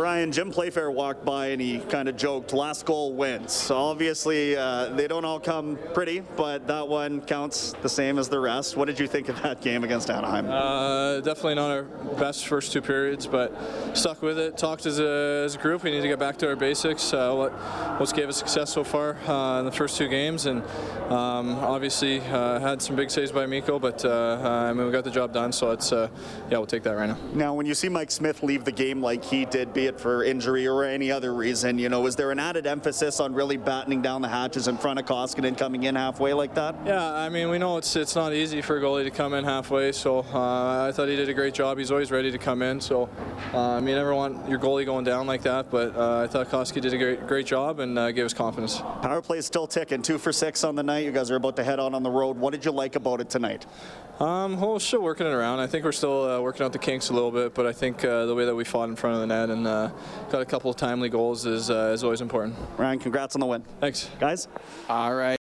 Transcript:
Ryan, Jim Playfair walked by and he kind of joked, last goal wins. So obviously, uh, they don't all come pretty, but that one counts the same as the rest. What did you think of that game against Anaheim? Uh, definitely not our best first two periods, but stuck with it. Talked as a, as a group. We need to get back to our basics. Uh, what, what's gave us success so far uh, in the first two games, and um, obviously uh, had some big saves by Mikko, but uh, I mean we got the job done. So it's yeah, we'll take that right now. Now, when you see Mike Smith leave the game like he did, be it for injury or any other reason, you know, is there an added emphasis on really battening down the hatches in front of Koskinen coming in halfway like that? Yeah, I mean, we know it's it's not easy for a goalie to come in halfway, so uh, I thought he did a great job. He's always ready to come in, so uh, I mean, you never want your goalie going down like that, but uh, I thought Koski did a great great job and uh, gave us confidence. Power play is still ticking, two for six on the night. You guys are about to head on on the road. What did you like about it tonight? Um, well, we're still working it around. I think we're still uh, working out the kinks a little bit, but I think uh, the way that we fought in front of the net and uh, got a couple of timely goals is uh, is always important. Ryan, congrats on the win. Thanks, guys. All right.